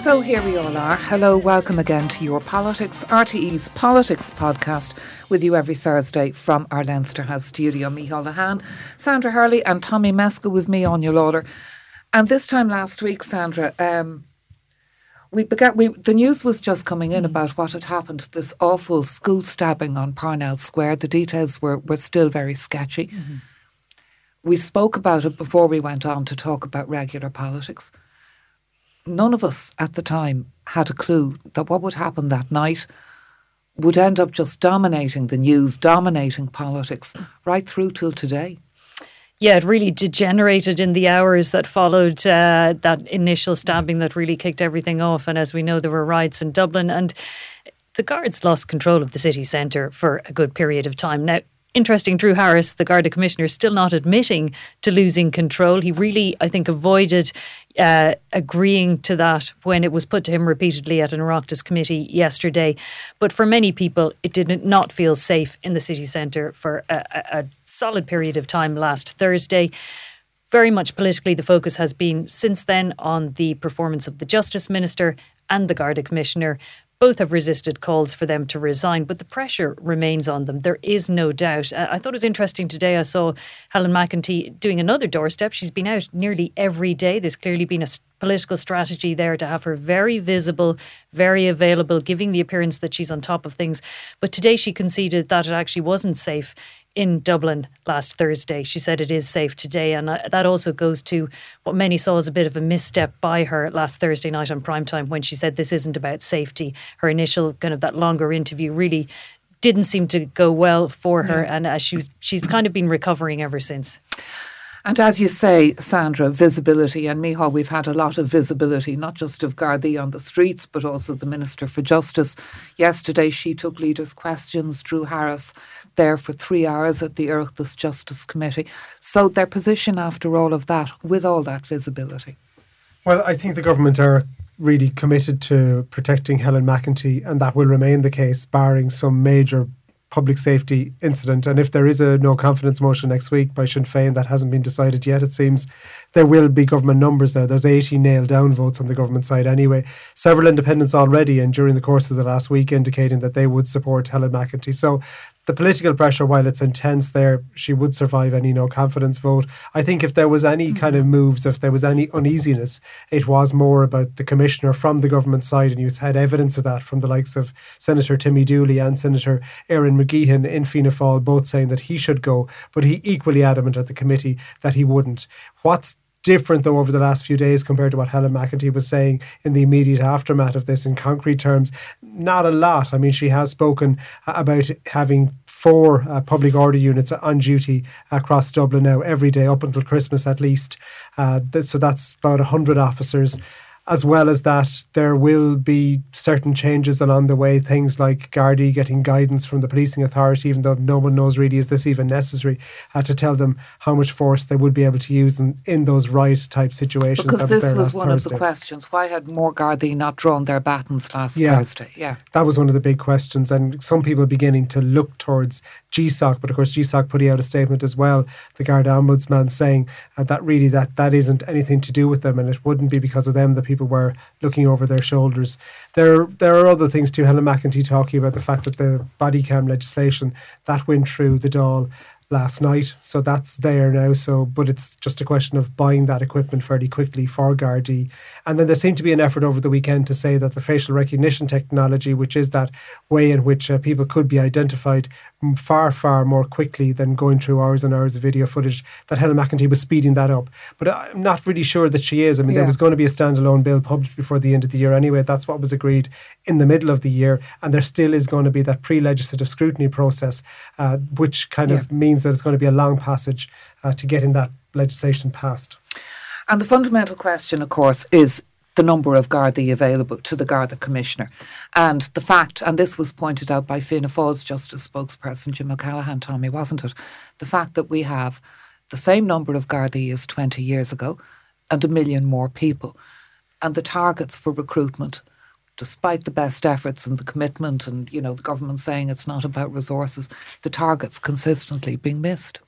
So here we all are. Hello, welcome again to Your Politics, RTE's Politics podcast, with you every Thursday from our Leinster House studio. Micheál Lehane, Sandra Hurley, and Tommy Meskill with me Áine Lawlor. And this time last week, Sandra, um, we began. We the news was just coming in mm. about what had happened. This awful school stabbing on Parnell Square. The details were were still very sketchy. Mm-hmm. We spoke about it before we went on to talk about regular politics. None of us at the time had a clue that what would happen that night would end up just dominating the news, dominating politics right through till today yeah, it really degenerated in the hours that followed uh, that initial stabbing that really kicked everything off. And as we know, there were riots in Dublin, and the guards lost control of the city centre for a good period of time. Now, interesting, Drew Harris, the Garda Commissioner, is still not admitting to losing control. He really, I think, avoided uh, agreeing to that when it was put to him repeatedly at an Oireachtas committee yesterday. But for many people, it did not feel safe in the city centre for a, a solid period of time last Thursday very much politically, the focus has been since then on the performance of the Justice Minister and the Garda Commissioner. Both have resisted calls for them to resign, but the pressure remains on them. There is no doubt. Uh, I thought it was interesting today. I saw Helen McEntee doing another doorstep. She's been out nearly every day. There's clearly been a political strategy there to have her very visible, very available, giving the appearance that she's on top of things. But today she conceded that it actually wasn't safe in Dublin last Thursday. She said it is safe today, and that also goes to what many saw as a bit of a misstep by her last Thursday night on primetime when she said this isn't about safety. Her initial kind of that longer interview really didn't seem to go well for her, and as she's she's kind of been recovering ever since. And as you say, Sandra, visibility, and Micheál, we've had a lot of visibility, not just of Gardaí on the streets, but also the Minister for Justice. Yesterday, she took leaders' questions, Drew Harris, there for three hours at the Oireachtas Justice Committee. So their position after all of that, with all that visibility? Well, I think the government are really committed to protecting Helen McEntee, and that will remain the case, barring some major public safety incident. And if there is a no confidence motion next week by Sinn Féin, that hasn't been decided yet, it seems there will be government numbers there. There's 80 nailed down votes on the government side anyway. Several independents already, and during the course of the last week, indicating that they would support Helen McEntee. So the political pressure, while it's intense there, she would survive any no confidence vote. I think if there was any mm-hmm. kind of moves, if there was any uneasiness, it was more about the commissioner from the government side, and you had evidence of that from the likes of Senator Timmy Dooley and Senator Erin McGreehan in Fianna Fáil, both saying that he should go, but he equally adamant at the committee that he wouldn't. What's different though over the last few days compared to what Helen McEntee was saying in the immediate aftermath of this in concrete terms not a lot i mean she has spoken about having four uh, public order units on duty across Dublin now every day up until Christmas at least. Uh, so that's about 100 officers as well as that, there will be certain changes along the way. Things like Gardaí getting guidance from the policing authority, even though no one knows really is this even necessary, uh, to tell them how much force they would be able to use in, in those riot type situations. Because this was one Thursday. of the questions. Why had more Gardaí not drawn their batons last yeah, Thursday? Yeah. That was one of the big questions. And some people beginning to look towards GSOC, but of course GSOC putting out a statement as well, the Garda Ombudsman saying uh, that really that, that isn't anything to do with them and it wouldn't be because of them that people people were looking over their shoulders. There, there are other things too. Helen McEntee talking about the fact that the body cam legislation that went through the Dáil last night. So that's there now. So, but it's just a question of buying that equipment fairly quickly for Gardaí. And then there seemed to be an effort over the weekend to say that the facial recognition technology, which is that way in which uh, people could be identified far, far more quickly than going through hours and hours of video footage, that Helen McEntee was speeding that up. But I'm not really sure that she is. I mean, yeah. there was going to be a standalone bill published before the end of the year anyway. That's what was agreed in the middle of the year. And there still is going to be that pre legislative scrutiny process, uh, which kind yeah. of means that it's going to be a long passage uh, to getting that legislation passed. And the fundamental question, of course, is the number of Gardaí available to the Garda Commissioner. And the fact, and this was pointed out by Fianna Fáil's Justice spokesperson Jim O'Callaghan, Tommy, wasn't it? The fact that we have the same number of Gardaí as 20 years ago and a million more people. And the targets for recruitment, despite the best efforts and the commitment and, you know, the government saying it's not about resources, the targets consistently being missed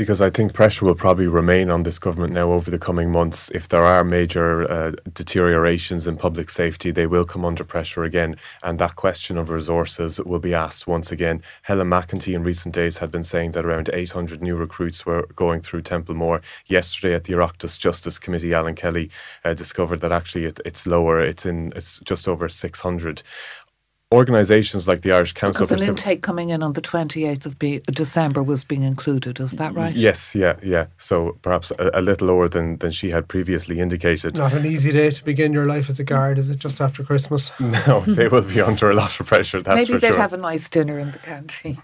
because I think pressure will probably remain on this government now over the coming months. If there are major uh, deteriorations in public safety, they will come under pressure again, and that question of resources will be asked once again. Helen McEntee in recent days had been saying that around 800 new recruits were going through Templemore. Yesterday at the Oireachtas Justice Committee, Alan Kelly uh, discovered that actually it, it's lower. It's in it's just over 600 organisations like the Irish Council because an intake coming in on the 28th of be- December was being included is that right? Yes yeah yeah. So perhaps a, a, little lower than, than she had previously indicated. Not an easy day to begin your life as a guard is it just after Christmas? No they will be under a lot of pressure that's maybe they'd sure. have a nice dinner in the canteen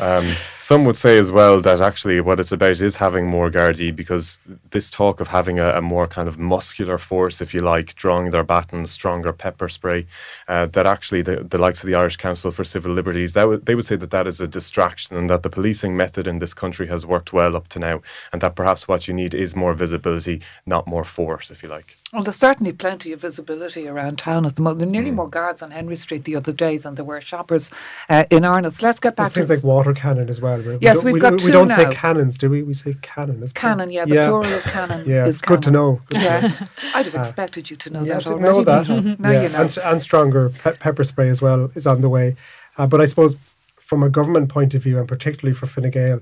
um, some would say as well that actually what it's about is having more Gardaí because this talk of having a, a, more kind of muscular force, if you like, drawing their batons, stronger pepper spray, uh, that actually the, the, likes of the Irish Council for Civil Liberties, w- they would say that that is a distraction and that the policing method in this country has worked well up to now and that perhaps what you need is more visibility, not more force, if you like. Well, there's certainly plenty of visibility around town at the moment. There are nearly mm. more guards on Henry Street the other day than there were shoppers uh, in Arnott's. Let's get back there's to things like water cannon as well. We yes, we've we, got we, two we don't now. say cannons, do we? We say cannon. Cannon, yeah. The yeah. plural of cannon. yeah, is it's good to know. Good yeah, to I'd have uh, expected you to know yeah, that already. Know that. now yeah. you know. And, and stronger pe- pepper spray as well is on the way. Uh, but I suppose from a government point of view, and particularly for Fine Gael,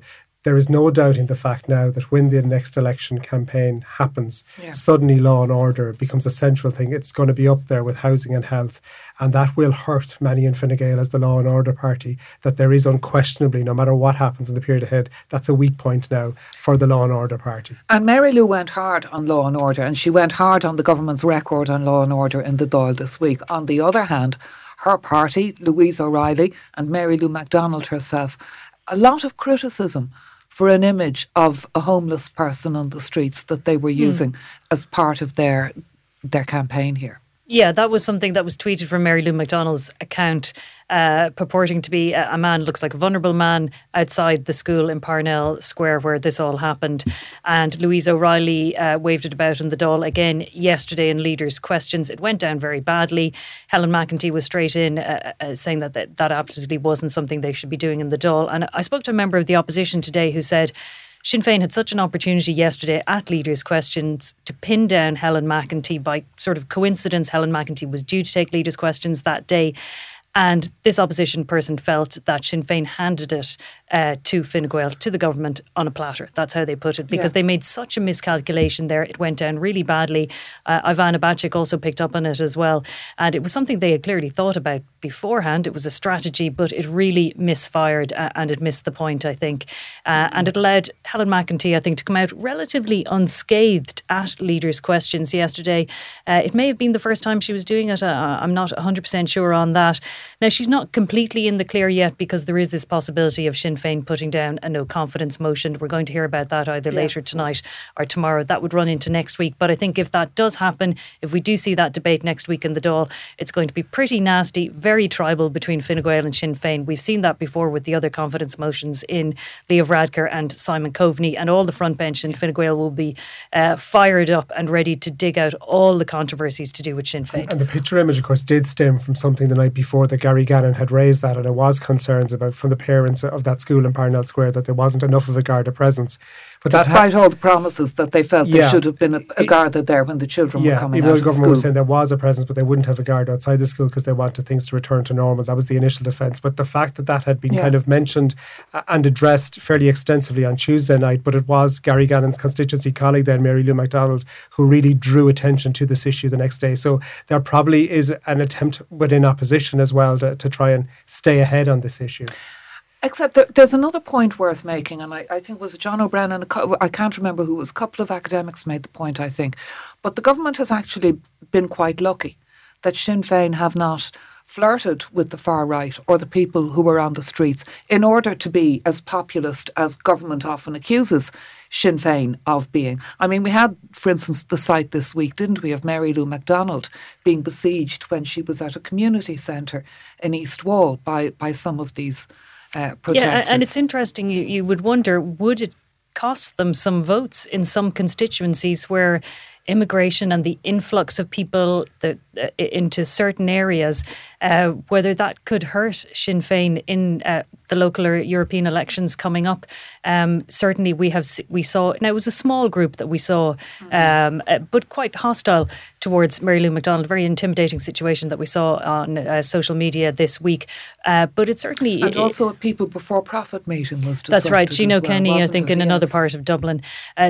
there is no doubting the fact now that when the next election campaign happens, yeah. suddenly law and order becomes a central thing. It's going to be up there with housing and health, and that will hurt many in Fine Gael as the law and order party. That there is unquestionably, no matter what happens in the period ahead, that's a weak point now for the law and order party. And Mary Lou went hard on law and order, and she went hard on the government's record on law and order in the Dáil this week. On the other hand, her party, Louise O'Reilly, and Mary Lou McDonald herself, a lot of criticism for an image of a homeless person on the streets that they were hmm. using mm. as part of their their campaign here. Yeah, that was something that was tweeted from Mary Lou McDonald's account, uh, purporting to be a, man looks like a vulnerable man outside the school in Parnell Square where this all happened. And Louise O'Reilly uh, waved it about in the Dáil again yesterday in leaders' questions. It went down very badly. Helen McEntee was straight in uh, uh, saying that, that that absolutely wasn't something they should be doing in the Dáil. And I spoke to a member of the opposition today who said Sinn Féin had such an opportunity yesterday at Leaders' Questions to pin down Helen McEntee. By sort of coincidence, Helen McEntee was due to take Leaders' Questions that day. And this opposition person felt that Sinn Féin handed it uh, to Fine Gael, to the government, on a platter. That's how they put it, because yeah. they made such a miscalculation there. It went down really badly. Uh, Ivana Bacik also picked up on it as well. And it was something they had clearly thought about beforehand. It was a strategy, but it really misfired uh, and it missed the point, I think. Uh, and it allowed Helen McEntee, I think, to come out relatively unscathed at leaders' questions yesterday. Uh, it may have been the first time she was doing it. Uh, I'm not 100% sure on that. Now, she's not completely in the clear yet because there is this possibility of Sinn Féin putting down a no confidence motion. We're going to hear about that either yeah. later tonight or tomorrow. That would run into next week. But I think if that does happen, if we do see that debate next week in the Dáil, it's going to be pretty nasty, very tribal between Fine Gael and Sinn Féin. We've seen that before with the other confidence motions in Leo Varadkar and Simon Coveney, and all the front bench in Fine Gael will be uh, fired up and ready to dig out all the controversies to do with Sinn Féin. And, and the picture image, of course, did stem from something the night before that Gary Gannon had raised that, and there was concerns about from the parents of that school in Parnell Square that there wasn't enough of a Garda presence. But despite ha- all the promises that they felt yeah, there should have been a, a Garda there when the children yeah, were coming even out though the government school. was saying there was a presence, but they wouldn't have a guard outside the school because they wanted things to return to normal. That was the initial defence. But the fact that that had been yeah. kind of mentioned and addressed fairly extensively on Tuesday night, but it was Gary Gannon's constituency colleague then, Mary Lou McDonald, who really drew attention to this issue the next day. So there probably is an attempt within opposition as well to, to try and stay ahead on this issue. Except there's another point worth making, and I, I think was John O'Brien, and I can't remember who was, a couple of academics made the point, I think. But the government has actually been quite lucky that Sinn Féin have not flirted with the far right or the people who were on the streets in order to be as populist as government often accuses Sinn Féin of being. I mean, we had, for instance, the sight this week, didn't we, of Mary Lou McDonald being besieged when she was at a community centre in East Wall by, by some of these uh, protesters. Yeah, and it's interesting. You, you would wonder would it cost them some votes in some constituencies where immigration and the influx of people that, uh, into certain areas, uh, whether that could hurt Sinn Féin in uh, the local or European elections coming up. Um, certainly, we have we saw now it was a small group that we saw, um, uh, but quite hostile towards Mary Lou McDonald. Very intimidating situation that we saw on uh, social media this week. Uh, but it certainly and also a people before profit meeting was that's right. Gino well, Kenny, I think, it? in yes. another part of Dublin.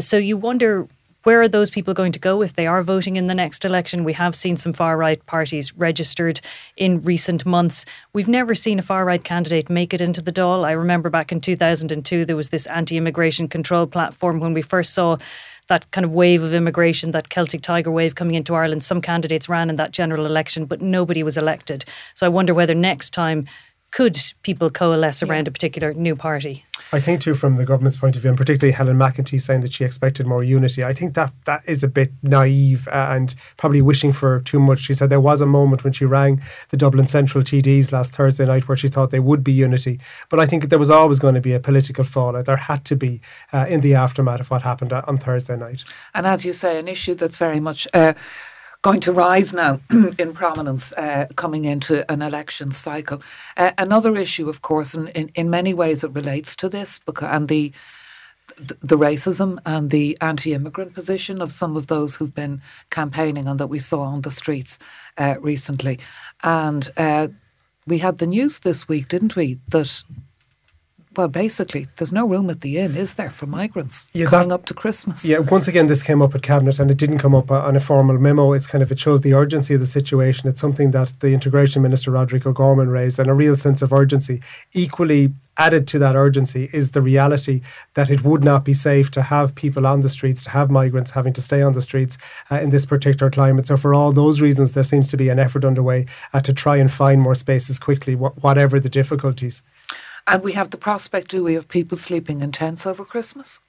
so you wonder where are those people going to go if they are voting in the next election? We have seen some far right parties registered in recent months. We've never seen a far right candidate make it into the Dáil. I remember back in 2002, there was this anti immigration control platform when we first saw that kind of wave of immigration, that Celtic Tiger wave coming into Ireland. Some candidates ran in that general election, but nobody was elected. So I wonder whether next time could people coalesce around yeah. a particular new party? I think too, from the government's point of view, and particularly Helen McEntee saying that she expected more unity. I think that that is a bit naive uh, and probably wishing for too much. She said there was a moment when she rang the Dublin Central TDs last Thursday night where she thought they would be unity, but I think there was always going to be a political fallout. There had to be uh, in the aftermath of what happened uh, on Thursday night. And as you say, an issue that's very much uh, going to rise now in prominence uh, coming into an election cycle. Uh, another issue, of course, and in, in many ways it relates to this, because, and the the racism and the anti-immigrant position of some of those who've been campaigning and that we saw on the streets uh, recently, and uh, we had the news this week, didn't we, that well, basically, there's no room at the inn, is there, for migrants yeah, coming that, up to Christmas? Yeah, once again, this came up at cabinet, and it didn't come up on a formal memo. It's kind of it shows the urgency of the situation. It's something that the integration minister Roderick O'Gorman raised, and a real sense of urgency. Equally added to that urgency is the reality that it would not be safe to have people on the streets, to have migrants having to stay on the streets uh, in this particular climate. So, for all those reasons, there seems to be an effort underway uh, to try and find more spaces quickly, wh- whatever the difficulties. And we have the prospect, do we, of people sleeping in tents over Christmas?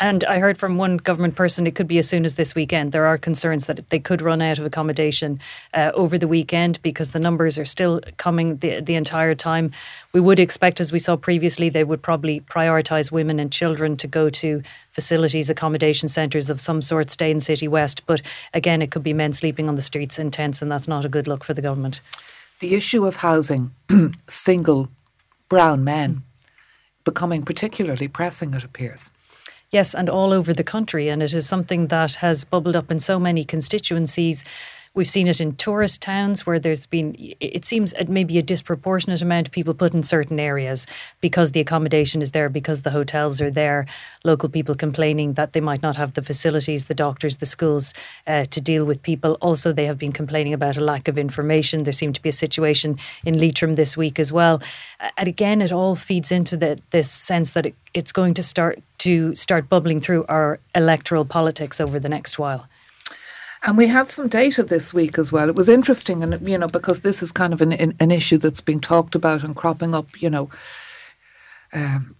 And I heard from one government person it could be as soon as this weekend. There are concerns that they could run out of accommodation uh, over the weekend because the numbers are still coming the, the entire time. We would expect, as we saw previously, they would probably prioritise women and children to go to facilities, accommodation centres of some sort, stay in Citywest. But again, it could be men sleeping on the streets in tents, and that's not a good look for the government. The issue of housing single brown men becoming particularly pressing, it appears. Yes, and all over the country. And it is something that has bubbled up in so many constituencies We've seen it in tourist towns where there's been, it seems, maybe a disproportionate amount of people put in certain areas because the accommodation is there, because the hotels are there. Local people complaining that they might not have the facilities, the doctors, the schools uh, to deal with people. Also, they have been complaining about a lack of information. There seemed to be a situation in Leitrim this week as well. And again, it all feeds into the, this sense that it, it's going to start to start bubbling through our electoral politics over the next while. And we had some data this week as well. It was interesting, and you know, because this is kind of an an, issue that's being talked about and cropping up, you know, um,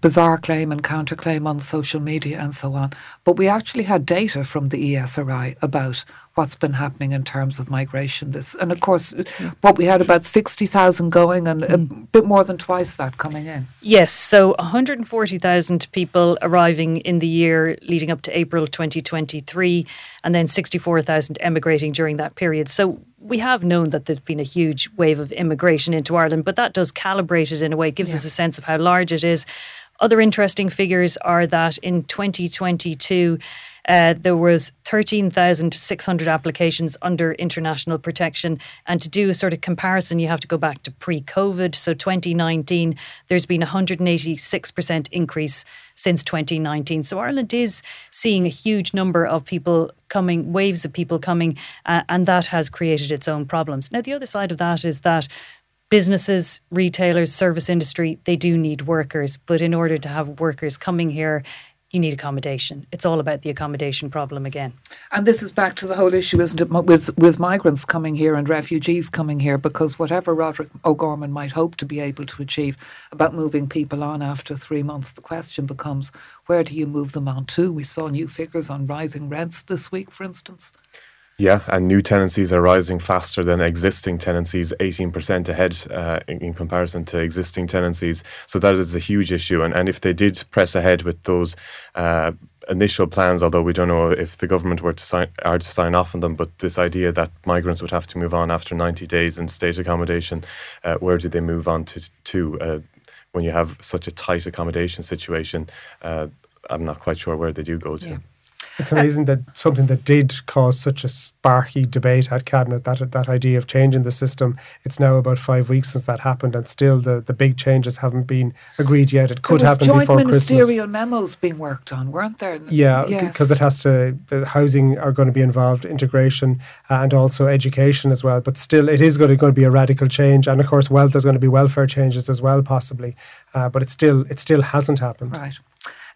bizarre claim and counterclaim on social media and so on. But we actually had data from the ESRI about what's been happening in terms of migration. This and of course, what we had about sixty thousand going and mm. a bit more than twice that coming in. Yes, so one hundred and forty thousand people arriving in the year leading up to April twenty twenty three, and then sixty four thousand emigrating during that period. So we have known that there's been a huge wave of immigration into Ireland, but that does calibrate it in a way, it gives yeah. us a sense of how large it is. Other interesting figures are that in 2022, uh, there was 13,600 applications under international protection. And to do a sort of comparison, you have to go back to pre-COVID. So 2019, there's been a 186% increase since 2019. So Ireland is seeing a huge number of people coming, waves of people coming, uh, and that has created its own problems. Now, the other side of that is that businesses, retailers, service industry, they do need workers. But in order to have workers coming here, you need accommodation. It's all about the accommodation problem again. And this is back to the whole issue, isn't it, with with migrants coming here and refugees coming here? Because whatever Roderick O'Gorman might hope to be able to achieve about moving people on after three months, the question becomes where do you move them on to? We saw new figures on rising rents this week, for instance. Yeah, and new tenancies are rising faster than existing tenancies, 18% ahead uh, in, in, comparison to existing tenancies. So that is a huge issue. And, and if they did press ahead with those uh, initial plans, although we don't know if the government were to sign, are to sign off on them, but this idea that migrants would have to move on after 90 days in state accommodation, uh, where do they move on to? to uh, when you have such a tight accommodation situation, uh, I'm not quite sure where they do go to. Yeah. It's amazing that something that did cause such a sparky debate at cabinet that that idea of changing the system. It's now about five weeks since that happened, and still the, the big changes haven't been agreed yet. It could happen before Christmas. Joint ministerial memos being worked on, weren't there? Yeah, because yes. it has to. The housing are going to be involved, integration, uh, and also education as well. But still, it is going to, going to be a radical change, and of course, wealth. There's going to be welfare changes as well, possibly. Uh, but it still it still hasn't happened. Right.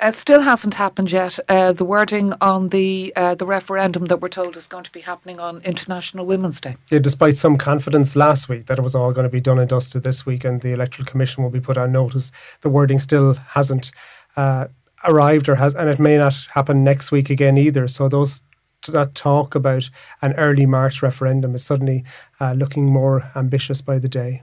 It uh, still hasn't happened yet. Uh, the wording on the uh, the referendum that we're told is going to be happening on International Women's Day. Yeah, despite some confidence last week that it was all going to be done and dusted this week and the Electoral Commission will be put on notice, the wording still hasn't uh, arrived or has, and it may not happen next week again either. So those that talk about an early March referendum is suddenly uh, looking more ambitious by the day.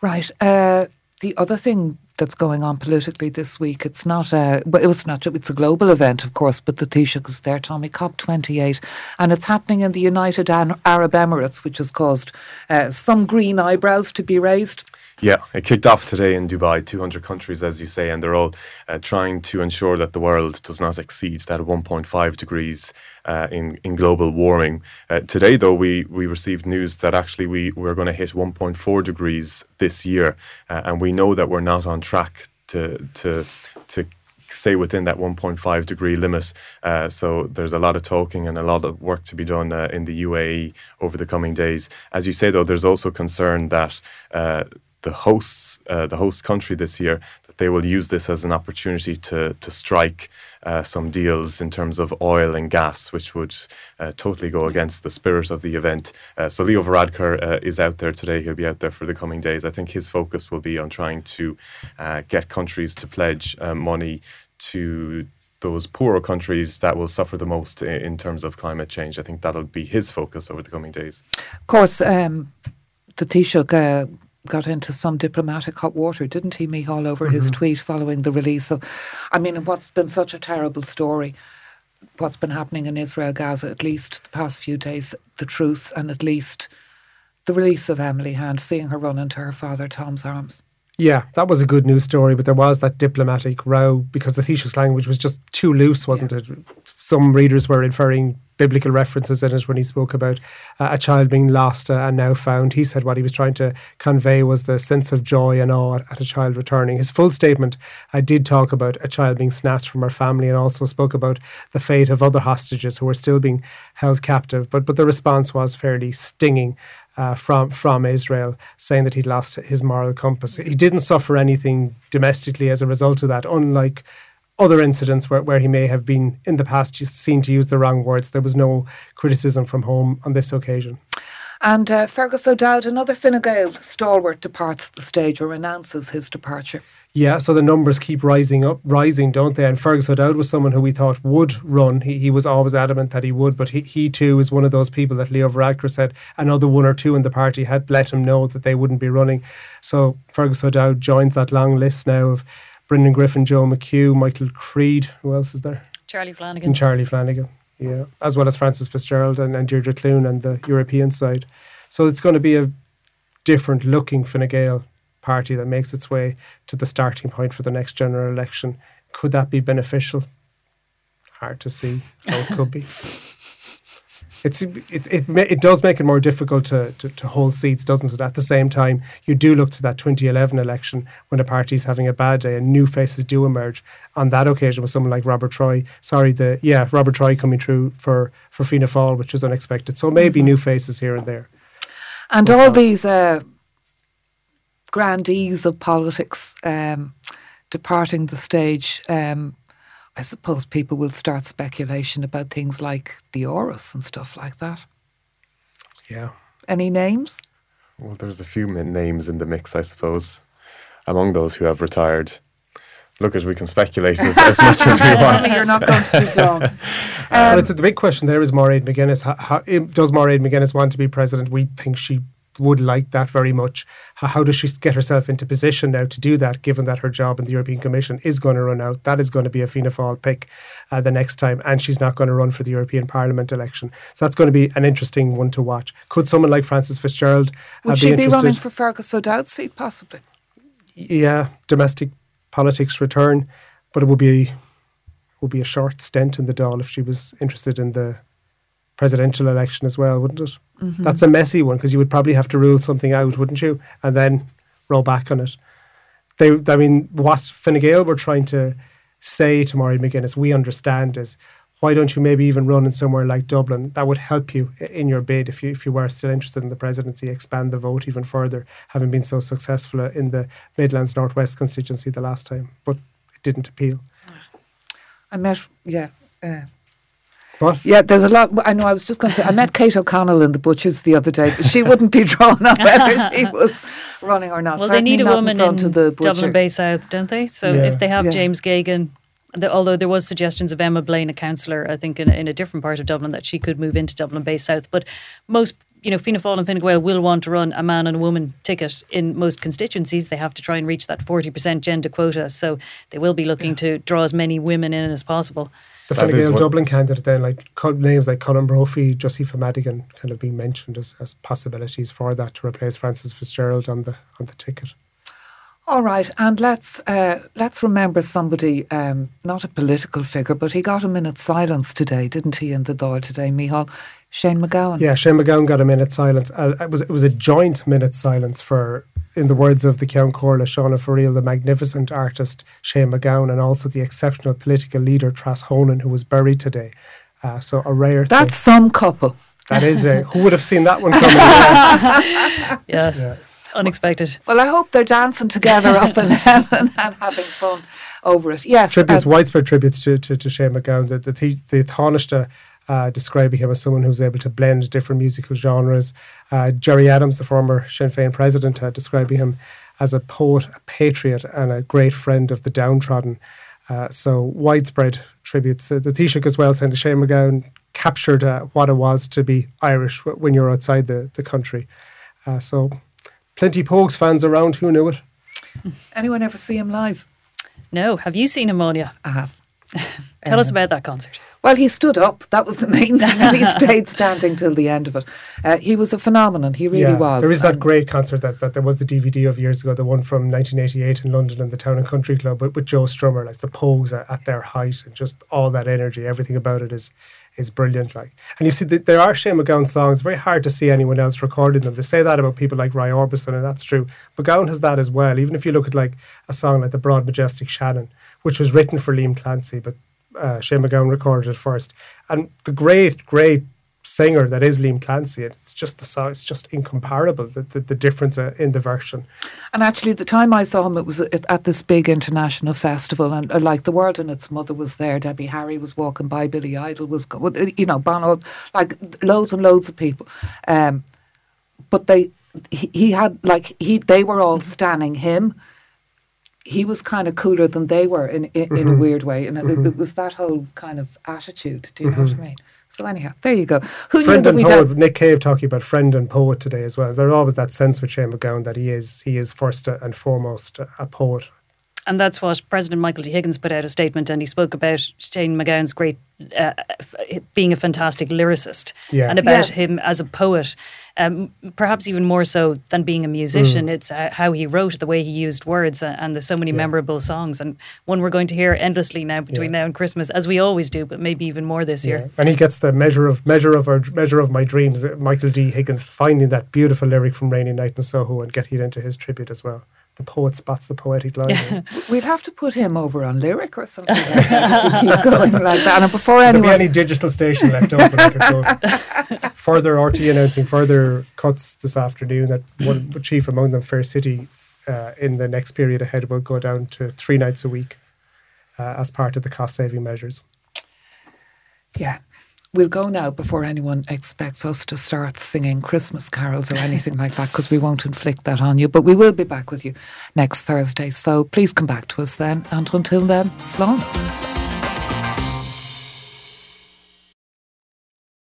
Right. Uh, the other thing that's going on politically this week. It's not a, but it was not, it's a global event, of course, but the Taoiseach is there, Tommy, COP28, and it's happening in the United Arab Emirates, which has caused uh, some green eyebrows to be raised. Yeah, it kicked off today in Dubai, 200 countries, as you say, and they're all uh, trying to ensure that the world does not exceed that 1.5 degrees uh, in, in global warming. Uh, today, though, we, we received news that actually we, we're going to hit 1.4 degrees this year, uh, and we know that we're not on track to, to, to stay within that 1.5 degree limit. Uh, so there's a lot of talking and a lot of work to be done uh, in the UAE over the coming days. As you say, though, there's also concern that uh, the hosts, uh, the host country this year, that they will use this as an opportunity to to strike uh, some deals in terms of oil and gas, which would uh, totally go against the spirit of the event. Uh, so Leo Varadkar uh, is out there today. He'll be out there for the coming days. I think his focus will be on trying to uh, get countries to pledge money to those poorer countries that will suffer the most in, in, terms of climate change. I think that'll be his focus over the coming days. Of course, um, the Taoiseach got into some diplomatic hot water, didn't he, Micheál, over mm-hmm. his tweet following the release of, I mean, what's been such a terrible story, what's been happening in Israel, Gaza, at least the past few days, the truce, and at least the release of Emily Hand, seeing her run into her father Tom's arms. Yeah, that was a good news story, but there was that diplomatic row because the Taoiseach's language was just too loose, wasn't yeah. it? Some readers were inferring biblical references in it when he spoke about uh, a child being lost uh, and now found. He said what he was trying to convey was the sense of joy and awe at a child returning. His full statement uh, did talk about a child being snatched from her family and also spoke about the fate of other hostages who were still being held captive. But but the response was fairly stinging. Uh, from from Israel, saying that he'd lost his moral compass. He didn't suffer anything domestically as a result of that, unlike other incidents where, where he may have been in the past just seen to use the wrong words. There was no criticism from home on this occasion. And uh, Fergus O'Dowd, another Fine Gael stalwart, departs the stage or announces his departure. Yeah, so the numbers keep rising up, rising, don't they? And Fergus O'Dowd was someone who we thought would run. He, he was always adamant that he would, but he, he too is one of those people that Leo Varadkar said another one or two in the party had let him know that they wouldn't be running. So Fergus O'Dowd joins that long list now of Brendan Griffin, Joe McHugh, Michael Creed. Who else is there? Charlie Flanagan. And Charlie Flanagan, yeah. As well as Frances Fitzgerald and, and Deirdre Clune and the European side. So it's going to be a different looking Fine Gael party that makes its way to the starting point for the next general election. Could that be beneficial? Hard to see how it could be. it's it, it it does make it more difficult to, to, to hold seats, doesn't it? At the same time, you do look to that 2011 election when a party is having a bad day and new faces do emerge. On that occasion, with someone like Robert Troy, sorry, the yeah Robert Troy coming through for for Fianna Fáil, which was unexpected. So maybe mm-hmm. new faces here and there. And all these uh, grandees of politics um, departing the stage. Um, I suppose people will start speculation about things like the Áras and stuff like that. Yeah. Any names? Well, there's a few names in the mix, I suppose, among those who have retired. Look, as we can speculate as, as much as we want. You're not going to keep long. but it's the big question there is Mairead McGuinness. How, how, does Mairead McGuinness want to be president? We think she would like that very much. How, how, does she get herself into position now to do that, given that her job in the European Commission is going to run out? That is going to be a Fianna Fáil pick uh, the next time, and she's not going to run for the European Parliament election. So that's going to be an interesting one to watch. Could someone like Frances Fitzgerald would be she be interested? running for Fergus O'Dowd's seat, possibly? Yeah, domestic politics return, but it would be would be a short stint in the Dáil if she was interested in the presidential election as well, wouldn't it? Mm-hmm. That's a messy one because you would probably have to rule something out, wouldn't you? And then roll back on it. They, I mean, what Fine Gael were trying to say to Mairead McGuinness, we understand is why don't you maybe even run in somewhere like Dublin? That would help you in your bid if you if you were still interested in the presidency, expand the vote even further, having been so successful in the Midlands Northwest constituency the last time. But it didn't appeal. I met, yeah. Uh, what? Yeah, there's a lot. I know. I was just going to say I met Kate O'Connell in the butchers the other day, but she wouldn't be drawn up whether she was running or not. Well, Certainly they need a woman in, front in of the. Dublin Bay South, don't they? So Yeah. if they have Yeah. James Geoghegan, the, although there was suggestions of Emma Blain, a councillor, I think in a, in a different part of Dublin, that she could move into Dublin Bay South. But most, you know, Fianna Fáil and Fine Gael will want to run a man and a woman ticket in most constituencies. They have to try and reach that forty percent gender quota, so they will be looking to draw as many women in as possible. The That Fine is Gael Dublin candidate then, like names like Colm Brophy, Josepha Madigan, kind of being mentioned as, as possibilities for that to replace Frances Fitzgerald on the on the ticket. All right, and let's uh, let's remember somebody, um, not a political figure, but he got a minute's silence today, didn't he? In the Dáil today, Micheál Shane MacGowan. Yeah, Shane MacGowan got a minute silence. Uh, it was it was a joint minute silence for, in the words of the Ceann Comhairle, Shauna Farrell, the magnificent artist Shane MacGowan, and also the exceptional political leader Tras Honan, who was buried today. Uh, so a rare. That's thing. some couple. that is a who would have seen that one coming? Yes, Yeah. unexpected. Well, I hope they're dancing together up in heaven and having fun over it. Yes, tributes, uh, widespread tributes to, to, to Shane MacGowan. The, the, the, the Taoiseach, uh, describing him as someone who's able to blend different musical genres. Uh, Gerry Adams, the former Sinn Féin president, uh, describing him as a poet, a patriot, and a great friend of the downtrodden. Uh, so widespread tributes. Uh, the Taoiseach as well saying that Shane MacGowan captured uh, what it was to be Irish when you're outside the, the country. Uh, so plenty Pogues fans around. Who knew it? anyone ever see him live? No, have you seen Ammonia? I have. Tell us about that concert. Well, he stood up. That was the main thing. and he stayed standing till the end of it. Uh, he was a phenomenon. He really was. There is that great concert that, that there was the DVD of years ago, the one from 1988 in London in the Town and Country Club with, with Joe Strummer, like the Pogues at, at their height and just all that energy. Everything about it is is brilliant. Like, and you see, that there are Shane MacGowan songs. Very hard to see anyone else recording them. They say that about people like Roy Orbison, and that's true. MacGowan has that as well. Even if you look at like a song like the Broad Majestic Shannon, which was written for Liam Clancy, but uh, Shane MacGowan recorded it first. And the great, great singer that is Liam Clancy, it's just the song, it's just incomparable, the, the, the difference uh, in the version. And actually, the time I saw him, it was at, at this big international festival, and uh, like the world and its mother was there. Debbie Harry was walking by. Billy Idol was, you know, Bono, like loads and loads of people. Um, but they, he, he had like he, they were all standing him. He was kind of cooler than they were in in, in a mm-hmm. weird way, and it, it mm-hmm. was that whole kind of attitude. Do you know what I mm-hmm. mean? So anyhow, there you go. Who knew Friend that we'd poet, have, Nick Cave talking about friend and poet today as well. There's always that sense with Shane MacGowan that he is he is first and foremost a poet. And that's what President Michael D. Higgins put out a statement, and he spoke about Shane MacGowan's great uh, f- being a fantastic lyricist, Yeah. and about Yes. him as a poet. Um, perhaps even more so than being a musician, it's uh, how he wrote, the way he used words, uh, and there's so many memorable songs, and one we're going to hear endlessly now between Yeah. now and Christmas, as we always do, but maybe even more this year. And he gets the measure of measure of our measure of my dreams. uh, Michael D. Higgins finding that beautiful lyric from Rainy Night in Soho and getting it into his tribute as well. The poet spots the poetic line. we'd have to put him over on lyric or something like that. if keep going like that. And before There'll be any digital station left open. I could go. further RT announcing further cuts this afternoon that one chief among them, Fair City, uh, in the next period ahead will go down to three nights a week. uh, as part of the cost saving measures. Yeah. We'll go now before anyone expects us to start singing Christmas carols or anything like that because we won't inflict that on you. But we will be back with you next Thursday. So please come back to us then. And until then, slán.